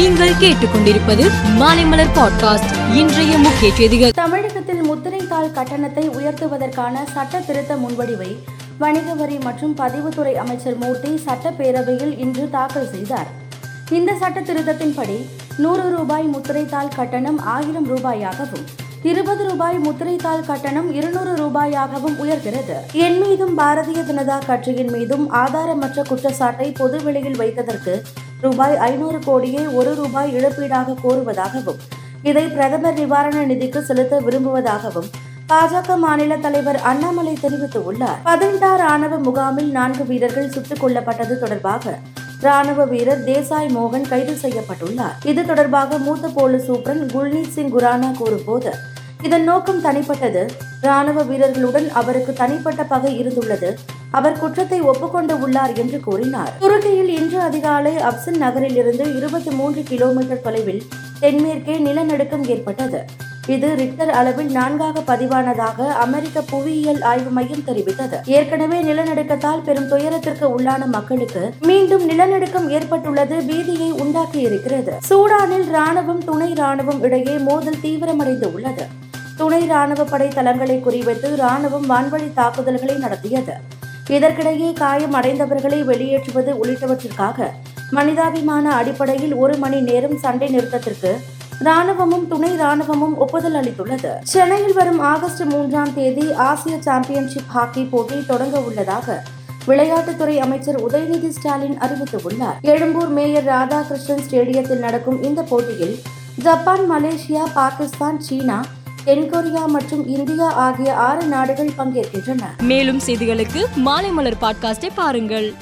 நீங்கள் கேட்டுக்கொண்டிருப்பது மாலைமலர் பாட்காஸ்ட் இன்றைய முக்கிய செய்திகள். தமிழகத்தில் முத்திரை தாள் கட்டணத்தை உயர்த்துவதற்கான சட்ட திருத்த முன்வடிவை வணிக வரி மற்றும் பதிவுத்துறை அமைச்சர் மூர்த்தி சட்டப்பேரவையில் இன்று தாக்கல் செய்தார். இந்த சட்ட திருத்தத்தின்படி நூறு ரூபாய் முத்திரை தாள் கட்டணம் ஆயிரம் ரூபாயாகவும் இருபது ரூபாய் முத்திரை தாள் கட்டணம் இருநூறு ரூபாயாகவும் உயர்கிறது. என் மீதும் பாரதிய ஜனதா கட்சியின் மீதும் ஆதாரமற்ற குற்றச்சாட்டை பொதுவெளியில் வைத்ததற்கு ரூபாய் ஐநூறு கோடியை ஒரு ரூபாய் இழப்பீடாக கோருவதாகவும் இதை பிரதமர் நிவாரண நிதிக்கு செலுத்த விரும்புவதாகவும் பாஜக மாநில தலைவர் அண்ணாமலை தெரிவித்துள்ளார். பதினெட்டா ராணுவ முகாமில் நான்கு வீரர்கள் சுட்டுக் கொல்லப்பட்டது தொடர்பாக ராணுவ வீரர் தேசாய் மோகன் கைது செய்யப்பட்டுள்ளார். இது தொடர்பாக மூத்த போலீஸ் சூப்பரன் குல்னீத் சிங் குரானா கூறும்போது இதன் நோக்கம் தனிப்பட்டது. ராணுவ வீரர்களுடன் அவருக்கு தனிப்பட்ட பகை இருந்துள்ளது. அவர் குற்றத்தை ஒப்புக்கொண்டு உள்ளார் என்று கூறினார். துருக்கியில் இன்று அதிகாலை அப்சன் நகரில் இருந்து இருபத்தி மூன்று கிலோமீட்டர் தொலைவில் தென்மேற்கே நிலநடுக்கம் ஏற்பட்டது. இது ரிக்டர் அளவில் நான்காக பதிவானதாக அமெரிக்க புவியியல் ஆய்வு மையம் தெரிவித்தது. ஏற்கனவே நிலநடுக்கத்தால் பெரும் துயரத்திற்கு உள்ளான மக்களுக்கு மீண்டும் நிலநடுக்கம் ஏற்பட்டுள்ளது பீதியை உண்டாக்கி இருக்கிறது சூடானில் ராணுவம் துணை ராணுவம் இடையே மோதல் தீவிரமடைந்து உள்ளது. துணை ராணுவ படை தளங்களை குறிவைத்து ராணுவம் வான்வழி தாக்குதல்களை நடத்தியது. இதற்கிடையே காயம் அடைந்தவர்களை வெளியேற்றுவது உள்ளிட்டவற்றிற்காக மனிதாபிமான அடிப்படையில் ஒரு மணி நேரம் சண்டை நிறுத்தத்திற்கு ராணுவமும் துணை ராணுவமும் ஒப்புதல் அளித்துள்ளது. சென்னையில் வரும் ஆகஸ்ட் மூன்றாம் தேதி ஆசிய சாம்பியன்ஷிப் ஹாக்கி போட்டி தொடங்க உள்ளதாக விளையாட்டுத்துறை அமைச்சர் உதயநிதி ஸ்டாலின் அறிவித்துள்ளார். எழும்பூர் மேயர் ராதாகிருஷ்ணன் ஸ்டேடியத்தில் நடக்கும் இந்த போட்டியில் ஜப்பான் மலேசியா பாகிஸ்தான் சீனா தென்கொரியா மற்றும் இந்தியா ஆகிய ஆறு நாடுகள் பங்கேற்கின்றன. மேலும் செய்திகளுக்கு மாலை மலர் பாட்காஸ்டை பாருங்கள்.